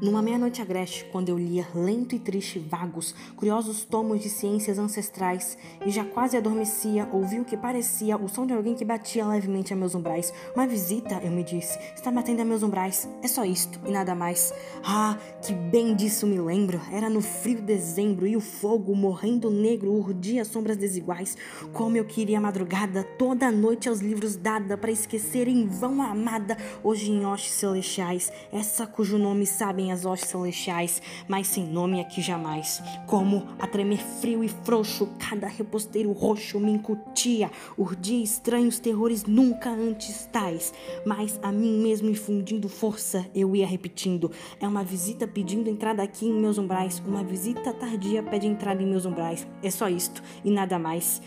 Numa meia-noite agreste, quando eu lia lento e triste vagos, curiosos tomos de ciências ancestrais, e já quase adormecia, ouvi o que parecia o som de alguém que batia levemente a meus umbrais. Uma visita, eu me disse, está batendo a meus umbrais. É só isto e nada mais. Ah, que bem disso me lembro. Era no frio dezembro e o fogo, morrendo negro, urdia sombras desiguais. Como eu queria a madrugada, toda a noite aos livros dada, para esquecer em vão a amada, hoje em hostes celestiais, essa cujo nome sabem as hostes celestiais, mas sem nome aqui jamais. Como a tremer frio e frouxo, cada reposteiro roxo me incutia, urdia estranhos terrores nunca antes tais, mas a mim mesmo infundindo força, eu ia repetindo. É uma visita pedindo entrada aqui em meus umbrais, uma visita tardia pede entrada em meus umbrais. É só isto e nada mais.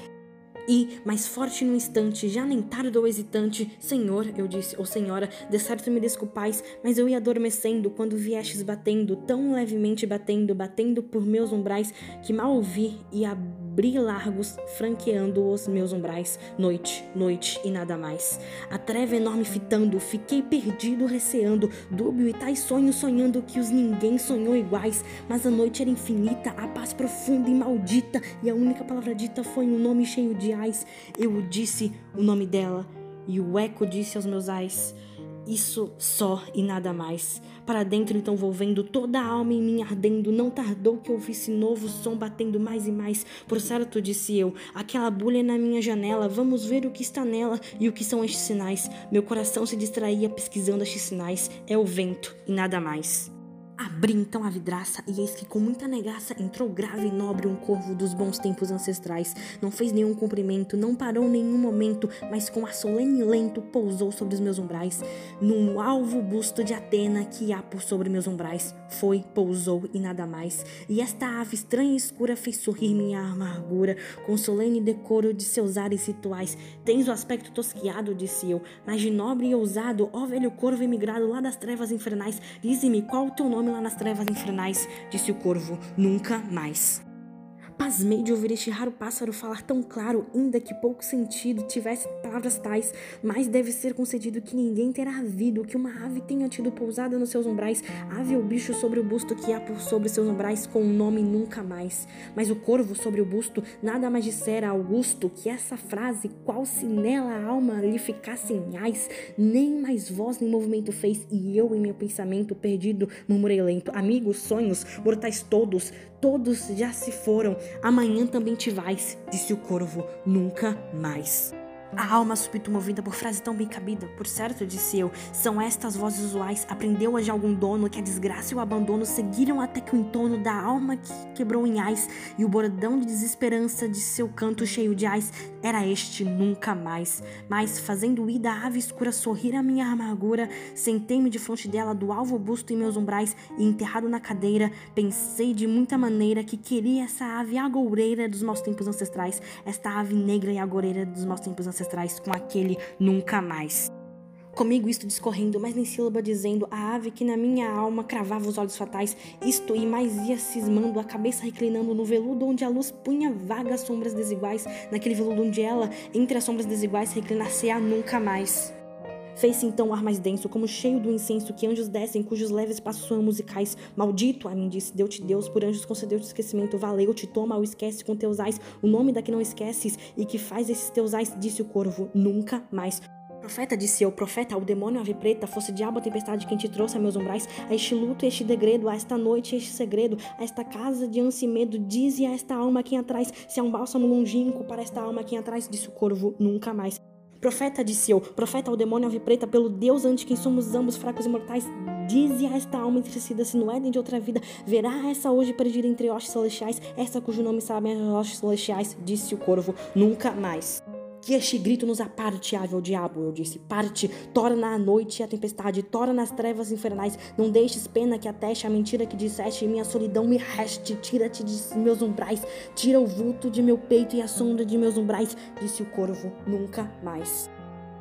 E, mais forte no instante, já nem tardo ou hesitante, Senhor, eu disse, ou Senhora, de certo me desculpais, mas eu ia adormecendo quando viestes batendo, tão levemente batendo, batendo por meus umbrais, que mal ouvi e abri largos, franqueando os meus umbrais, noite, noite e nada mais. A treva enorme fitando, fiquei perdido, receando, dúbio e tais sonhos sonhando que os ninguém sonhou iguais, mas a noite era infinita, a paz profunda e maldita, e a única palavra dita foi um nome cheio de ais. Eu disse o nome dela, e o eco disse aos meus ais: Isso só e nada mais. Para dentro então vou vendo toda a alma em mim ardendo. Não tardou que ouvisse novo som batendo mais e mais. Por certo, disse eu, aquela bulha na minha janela. Vamos ver o que está nela e o que são estes sinais. Meu coração se distraía pesquisando estes sinais. É o vento e nada mais. Abri então a vidraça e eis que com muita negaça entrou grave e nobre um corvo dos bons tempos ancestrais. Não fez nenhum cumprimento, não parou nenhum momento, mas com a solene lento pousou sobre os meus umbrais. Num alvo busto de Atena que há por sobre meus umbrais. Foi, pousou e nada mais. E esta ave estranha e escura fez sorrir minha amargura, com solene decoro de seus ares rituais. Tens o aspecto tosquiado, disse eu, mas de nobre e ousado, ó velho corvo emigrado lá das trevas infernais, dize-me qual o teu nome lá nas trevas infernais, disse o corvo, nunca mais. Pasmei de ouvir este raro pássaro falar tão claro, ainda que pouco sentido tivesse palavras tais, mas deve ser concedido que ninguém terá havido que uma ave tenha tido pousada nos seus umbrais, ave ou bicho sobre o busto que há por sobre seus umbrais com um nome nunca mais. Mas o corvo sobre o busto nada mais dissera Augusto que essa frase, qual se nela a alma lhe ficasse em ais, nem mais voz nem movimento fez, e eu em meu pensamento perdido murmurei lento, amigos, sonhos, mortais todos, todos já se foram, amanhã também te vais, disse o corvo, nunca mais. A alma súbito movida por frase tão bem cabida, por certo, disse eu, são estas vozes usuais, aprendeu-a de algum dono que a desgraça e o abandono seguiram até que o entorno da alma que quebrou em ais e o bordão de desesperança de seu canto cheio de ais era este nunca mais. Mas, fazendo ida a ave escura sorrir a minha amargura, sentei-me de fronte dela do alvo busto em meus umbrais e enterrado na cadeira, pensei de muita maneira que queria essa ave agoureira dos maus tempos ancestrais, esta ave negra e agoureira dos maus tempos ancestrais ancestrais com aquele nunca mais. Comigo isto discorrendo, mas nem sílaba dizendo, a ave que na minha alma cravava os olhos fatais, isto e mais ia cismando, a cabeça reclinando no veludo onde a luz punha vagas sombras desiguais, naquele veludo onde ela, entre as sombras desiguais, reclinar-se-á nunca mais. Fez-se então o ar mais denso, como cheio do incenso que anjos descem, cujos leves passos soam musicais. Maldito, a mim disse, deu-te Deus, por anjos concedeu-te esquecimento, valeu-te, toma ou esquece com teus ais o nome da que não esqueces e que faz esses teus ais, disse o corvo, nunca mais. Profeta, disse eu, profeta, ao demônio ave preta, fosse diabo a tempestade quem te trouxe a meus umbrais, a este luto, este degredo, a esta noite, este segredo, a esta casa de ânsia e medo, dize a esta alma aqui atrás, se há um bálsamo longínquo para esta alma aqui atrás, disse o corvo, nunca mais. Profeta, disse eu, profeta ao demônio ave preta, pelo Deus ante quem somos ambos fracos e mortais, dize a esta alma entristecida se no Éden de outra vida, verá essa hoje perder entre hostes celestiais, essa cujo nome sabem as hostes celestiais, disse o corvo, nunca mais. Que este grito nos aparte, ave ao diabo, eu disse. Parte, torna a noite e a tempestade, torna nas trevas infernais. Não deixes pena que ateste a mentira que disseste, e minha solidão me reste. Tira-te de meus umbrais, tira o vulto de meu peito e a sombra de meus umbrais, disse o corvo. Nunca mais.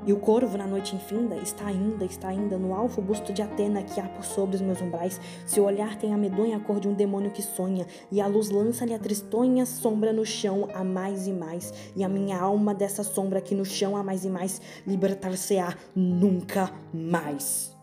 E o corvo, na noite infinda, está ainda, está ainda no alvo busto de Atena que há por sobre os meus umbrais. Seu olhar tem a medonha cor de um demônio que sonha, e a luz lança-lhe a tristonha sombra no chão a mais e mais. E a minha alma dessa sombra aqui no chão a mais e mais libertar-se-á nunca mais.